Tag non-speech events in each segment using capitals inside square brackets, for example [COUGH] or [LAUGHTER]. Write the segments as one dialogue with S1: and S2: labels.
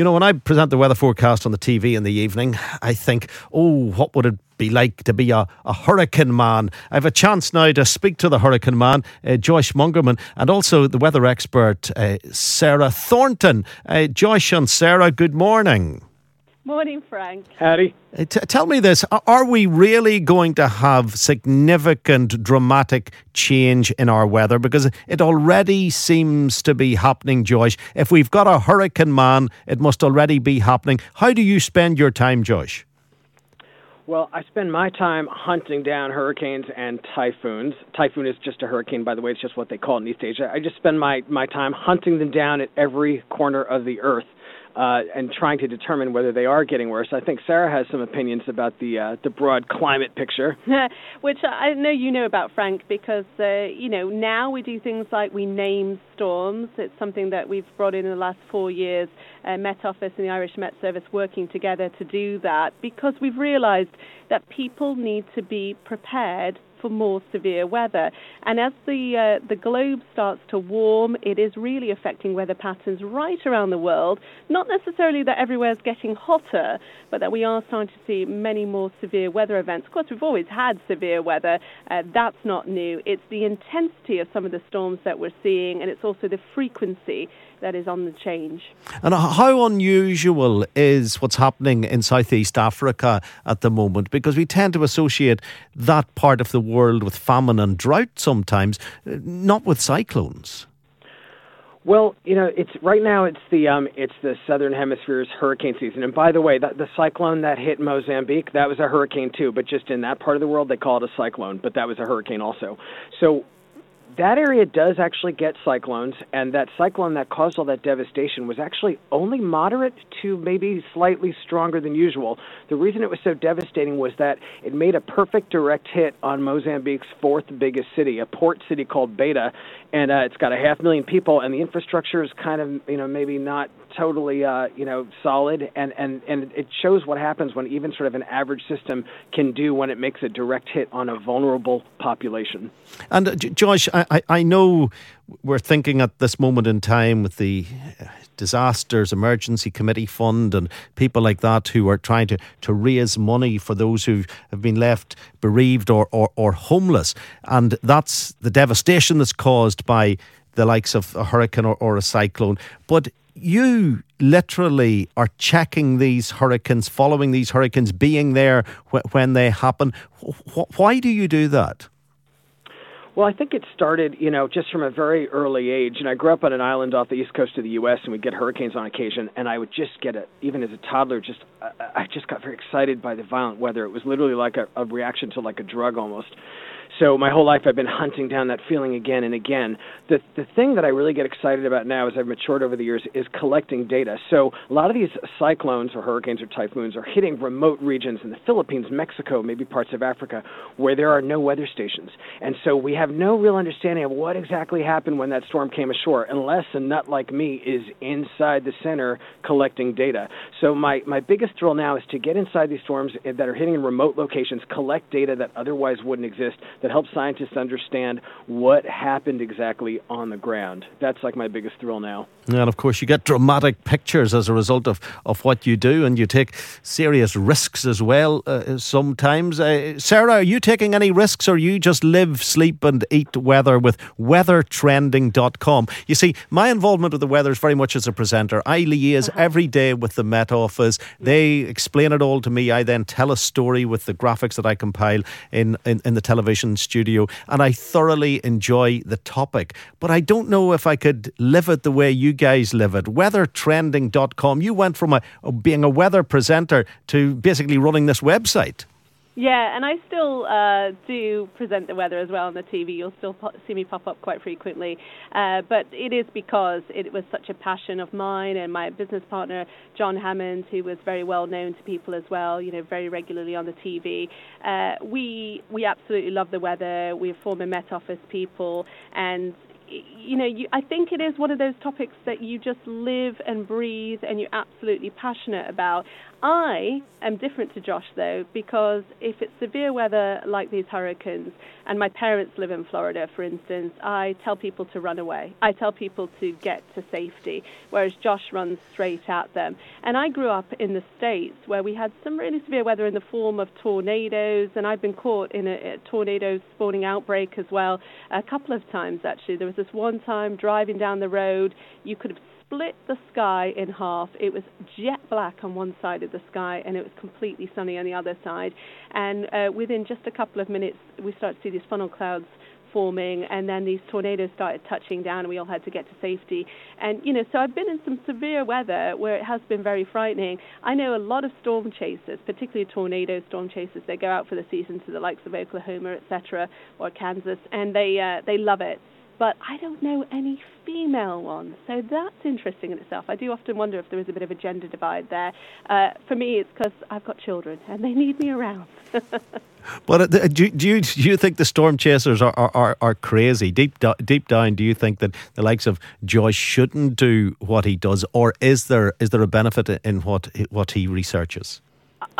S1: You know, when I present the weather forecast on the TV in the evening, I think, oh, what would it be like to be a, a hurricane man? I have a chance now to speak to the hurricane man, uh, Joyce Morgerman, and also the weather expert, uh, Sarah Thornton. Uh, Joyce and Sarah, good morning.
S2: Morning, Frank.
S3: Howdy.
S1: T- tell me this are we really going to have significant dramatic change in our weather because it already seems to be happening Josh. if we've got a hurricane man it must already be happening how do you spend your time Josh?
S3: Well, I spend my time hunting down hurricanes and typhoons. Typhoon is just a hurricane, by the way. It's just what they call it in East Asia. I just spend my, my time hunting them down at every corner of the earth uh, and trying to determine whether they are getting worse. I think Sarah has some opinions about the uh, the broad climate picture. [LAUGHS]
S2: Which I know you know about, Frank, because uh, you know now we do things like we name storms. It's something that we've brought in in the last four years. Uh, Met Office and the Irish Met Service working together to do that because we've realised that people need to be prepared for more severe weather. And as the uh, the globe starts to warm, it is really affecting weather patterns right around the world. Not necessarily that everywhere's getting hotter, but that we are starting to see many more severe weather events. Of course, we've always had severe weather. Uh, that's not new. It's the intensity of some of the storms that we're seeing, and it's also the frequency that is on the change.
S1: And how unusual is what's happening in Southeast Africa at the moment? Because we tend to associate that part of the world with famine and drought sometimes, uh, not with cyclones.
S3: Well, you know, it's right now. It's the um, it's the southern hemisphere's hurricane season. And by the way, that, the cyclone that hit Mozambique, that was a hurricane too. But just in that part of the world, they call it a cyclone. But that was a hurricane also. So that area does actually get cyclones, and that cyclone that caused all that devastation was actually only moderate to maybe slightly stronger than usual. The reason it was so devastating was that it made a perfect direct hit on Mozambique's fourth biggest city, a port city called Beira, and uh, it's got a half million people, and the infrastructure is kind of you know maybe not totally uh, you know solid, and and and it shows what happens when even sort of an average system can do when it makes a direct hit on a vulnerable population.
S1: And uh, Josh, I, I, know we're thinking at this moment in time with the uh, disasters emergency committee fund and people like that who are trying to, to raise money for those who have been left bereaved or, or, or homeless and that's the devastation that's caused by the likes of a hurricane or, or a cyclone but you literally are checking these hurricanes following these hurricanes being there wh- when they happen Wh- why do you do that
S3: Well, I think it started, you know, just from a very early age. And I grew up on an island off the east coast of the U.S. and we'd get hurricanes on occasion. And I would just get it, even as a toddler, just I, I just got very excited by the violent weather. It was literally like a, a reaction to like a drug almost. So my whole life I've been hunting down that feeling again and again. The the thing that I really get excited about now as I've matured over the years is collecting data. So a lot of these cyclones or hurricanes or typhoons are hitting remote regions in the Philippines, Mexico, maybe parts of Africa where there are no weather stations. And so we have no real understanding of what exactly happened when that storm came ashore unless a nut like me is inside the center collecting data. So my my biggest thrill now is to get inside these storms that are hitting in remote locations, collect data that otherwise wouldn't exist. The that helps scientists understand what happened exactly on the ground. That's like my biggest thrill now.
S1: And of course, you get dramatic pictures as a result of, of what you do, and you take serious risks as well uh, sometimes. Uh, Sarah, are you taking any risks, or you just live, sleep, and eat weather with weathertrending.com? You see, my involvement with the weather is very much as a presenter. I liaise uh-huh. every day with the Met Office. They explain it all to me. I then tell a story with the graphics that I compile in, in, in the television studio, and I thoroughly enjoy the topic. But I don't know if I could live it the way you guys live it. Weathertrending.com. You went from a, being a weather presenter to basically running this website.
S2: Yeah, and I still uh, do present the weather as well on the TV. You'll still po- see me pop up quite frequently. Uh, but it is because it was such a passion of mine and my business partner, John Hammond, who was very well known to people as well, you know, very regularly on the TV. Uh, we, we absolutely love the weather. We're former Met Office people, and you know, you, I think it is one of those topics that you just live and breathe and you're absolutely passionate about. I am different to Josh though because if it's severe weather like these hurricanes, and my parents live in Florida, for instance, I tell people to run away. I tell people to get to safety, whereas Josh runs straight at them. And I grew up in the States where we had some really severe weather in the form of tornadoes, and I've been caught in a, a tornado spawning outbreak as well a couple of times actually. There was this one time driving down the road, you could have split the sky in half. It was jet black on one side of the sky and it was completely sunny on the other side. And uh, within just a couple of minutes, we started to see these funnel clouds forming and then these tornadoes started touching down and we all had to get to safety and you know so I've been in some severe weather where it has been very frightening I know a lot of storm chasers particularly tornado storm chasers they go out for the season to the likes of Oklahoma etc or Kansas and they uh, they love it but I don't know any female ones. So that's interesting in itself. I do often wonder if there is a bit of a gender divide there. Uh, for me, it's because I've got children and they need me around. [LAUGHS]
S1: but uh, do, do, you, do you think the storm chasers are, are, are crazy? Deep, deep down, do you think that the likes of Joyce shouldn't do what he does, or is there is there a benefit in what what he researches?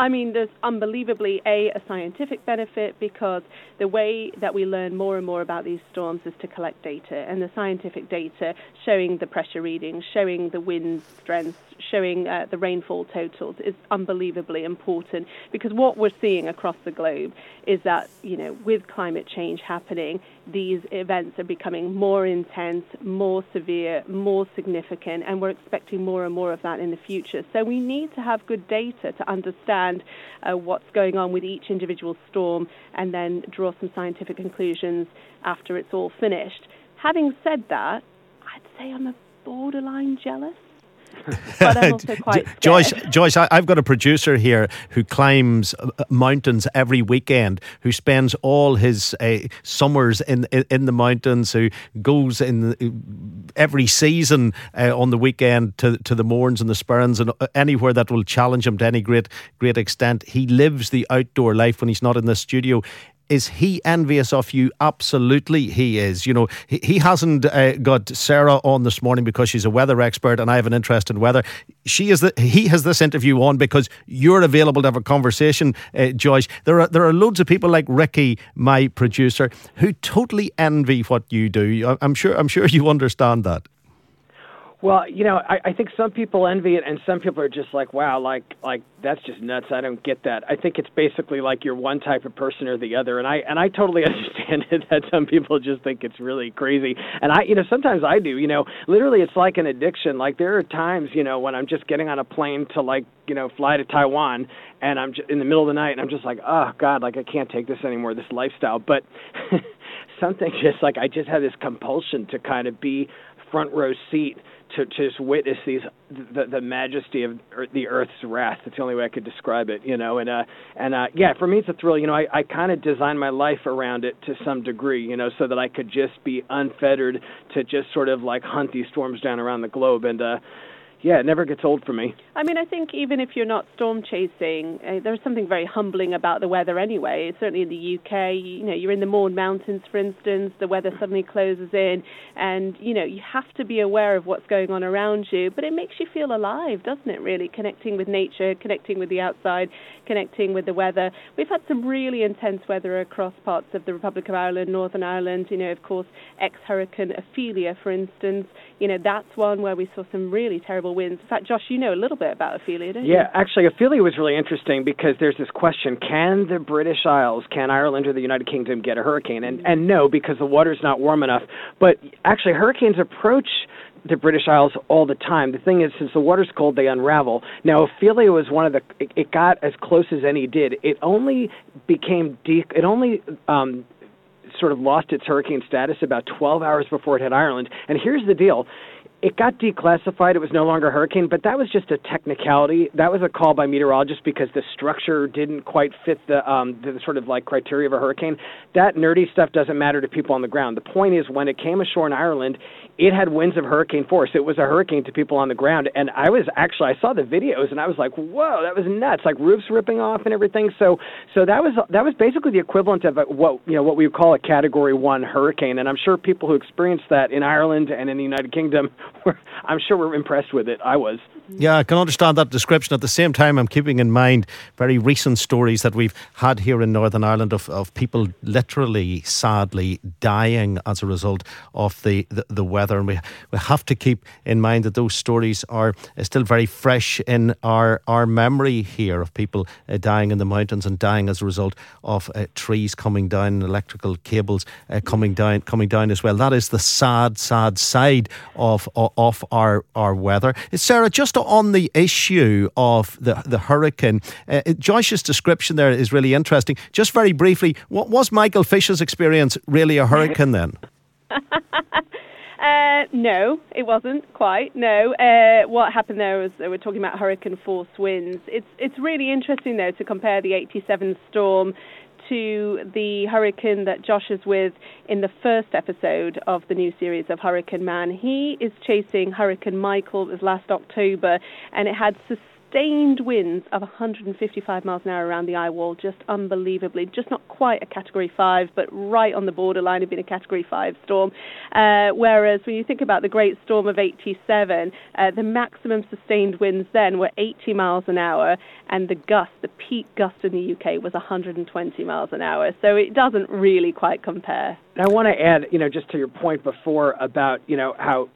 S2: I mean, there's unbelievably a, a scientific benefit because the way that we learn more and more about these storms is to collect data, and the scientific data showing the pressure readings, showing the wind strengths, showing uh, the rainfall totals is unbelievably important because what we're seeing across the globe is that you know with climate change happening, these events are becoming more intense, more severe, more significant, and we're expecting more and more of that in the future. So we need to have good data to understand uh, what's going on with each individual storm and then draw some scientific conclusions after it's all finished. Having said that, I'd say I'm a borderline jealous but I'm also [LAUGHS] quite scared.
S1: Joyce, Joyce, I, have got a producer here who climbs uh, uh, mountains every weekend, who spends all his uh, summers in, in, in the mountains, who goes in uh, every season uh, on the weekend to to the Mournes and the Sperrins and anywhere that will challenge him to any great great extent. He lives the outdoor life when he's not in the studio. Is he envious of you? Absolutely, he is. You know, he, he hasn't uh, got Sarah on this morning because she's a weather expert and I have an interest in weather. She is the, he has this interview on because you're available to have a conversation, uh, Joyce. There are there are loads of people like Ricky, my producer, who totally envy what you do. I'm sure I'm sure you understand that.
S3: Well, you know, I, I think some people envy it, and some people are just like, "Wow, like, like that's just nuts. I don't get that." I think it's basically like you're one type of person or the other, and I and I totally [LAUGHS] understand it that some people just think it's really crazy, and I, you know, sometimes I do. You know, literally, it's like an addiction. Like there are times, you know, when I'm just getting on a plane to like, you know, fly to Taiwan, and I'm just in the middle of the night, and I'm just like, "Oh God, like I can't take this anymore, this lifestyle." But [LAUGHS] something just like I just have this compulsion to kind of be front row seat to, to just witness these the, the majesty of the earth's wrath. That's the only way I could describe it, you know. And uh, and uh, yeah, for me it's a thrill. You know, I, I kind of designed my life around it to some degree, you know, so that I could just be unfettered to just sort of like hunt these storms down around the globe. And uh, yeah, it never gets old for me.
S2: I mean, I think even if you're not storm chasing, uh, there's something very humbling about the weather anyway. Certainly in the UK, you know, you're in the Mourne Mountains, for instance, the weather suddenly closes in, and you know, you have to be aware of what's going on around you. But it makes you feel alive, doesn't it? Really, connecting with nature, connecting with the outside, connecting with the weather. We've had some really intense weather across parts of the Republic of Ireland, Northern Ireland. You know, of course, ex-hurricane Ophelia, for instance. You know, that's one where we saw some really terrible winds. In fact, Josh, you know a little bit about Ophelia, don't
S3: yeah,
S2: you?
S3: Yeah, actually, Ophelia was really interesting because there's this question: Can the British Isles, can Ireland or the United Kingdom get a hurricane? And and no, because the water's not warm enough. But actually, hurricanes approach the British Isles all the time. The thing is, since the water's cold, they unravel. Now, Ophelia was one of the. It, it got as close as any did. It only became de- It only. Um, sort of lost its hurricane status about 12 hours before it hit Ireland. And here's the deal it got declassified. It was no longer a hurricane, but that was just a technicality. That was a call by meteorologists because the structure didn't quite fit the, um, the sort of like criteria of a hurricane. That nerdy stuff doesn't matter to people on the ground. The point is, when it came ashore in Ireland, it had winds of hurricane force. It was a hurricane to people on the ground, and I was actually I saw the videos and I was like, whoa, that was nuts! Like roofs ripping off and everything. So so that was that was basically the equivalent of what you know what we would call a Category One hurricane, and I'm sure people who experienced that in Ireland and in the United Kingdom [LAUGHS] I'm sure we're impressed with it. I was.
S1: Yeah, I can understand that description. At the same time, I'm keeping in mind very recent stories that we've had here in Northern Ireland of, of people literally, sadly, dying as a result of the, the, the weather. And we, we have to keep in mind that those stories are still very fresh in our, our memory here of people uh, dying in the mountains and dying as a result of uh, trees coming down, electrical cables uh, coming down, coming down as well. That is the sad, sad side of, of, of our, our weather. Sarah, just on the issue of the, the hurricane, uh, Josh's description there is really interesting. Just very briefly, what was Michael Fish's experience really a hurricane then?
S2: Uh, no, it wasn't quite. No, uh, what happened there was uh, we're talking about hurricane force winds. It's it's really interesting though to compare the 87 storm to the hurricane that Josh is with in the first episode of the new series of Hurricane Man. He is chasing Hurricane Michael. It was last October, and it had sustained winds of 155 miles an hour around the eye wall, just unbelievably. Just not quite a Category 5, but right on the borderline of being a Category 5 storm. Uh, whereas when you think about the Great Storm of 87, uh, the maximum sustained winds then were 80 miles an hour, and the gust, the peak gust in the UK, was 120 miles an hour. So it doesn't really quite compare.
S3: I want to add, you know, just to your point before about, you know, how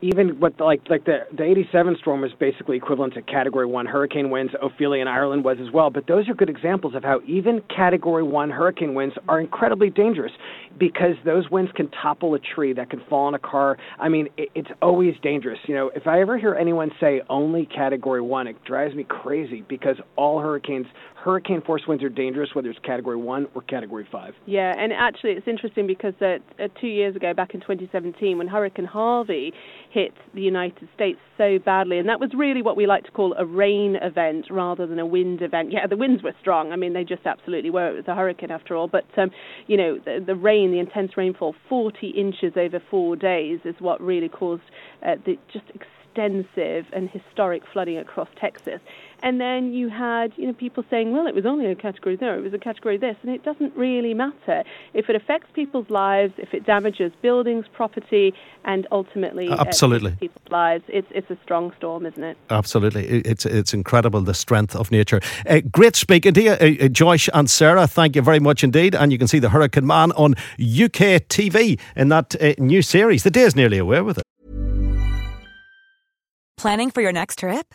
S3: even what the, like like the the 87 storm was basically equivalent to category 1 hurricane winds. Ophelia in Ireland was as well. But those are good examples of how even category 1 hurricane winds are incredibly dangerous because those winds can topple a tree that can fall on a car. I mean it, it's always dangerous. You know if I ever hear anyone say only category 1 it drives me crazy because all hurricanes hurricane force winds are dangerous whether it's category 1 or category 5
S2: yeah and actually it's interesting because uh, 2 years ago back in 2017 when hurricane Harvey hit the United States so badly. And that was really what we like to call a rain event rather than a wind event. Yeah, the winds were strong. I mean, they just absolutely were. It was a hurricane after all. But, um, you know, the, the rain, the intense rainfall, 40 inches over four days is what really caused uh, the just extensive and historic flooding across Texas. And then you had, you know, people saying, well, it was only a category there, it was a category this, and it doesn't really matter. If it affects people's lives, if it damages buildings, property, and ultimately
S1: absolutely
S2: uh, people's lives, it's it's a strong storm, isn't it?
S1: Absolutely, it's it's incredible the strength of nature. Uh, great speaking to you, uh, uh, Josh and Sarah. Thank you very much indeed. And you can see the Hurricane Man on UK TV in that uh, new series. The day is nearly away with it.
S4: Planning for your next trip?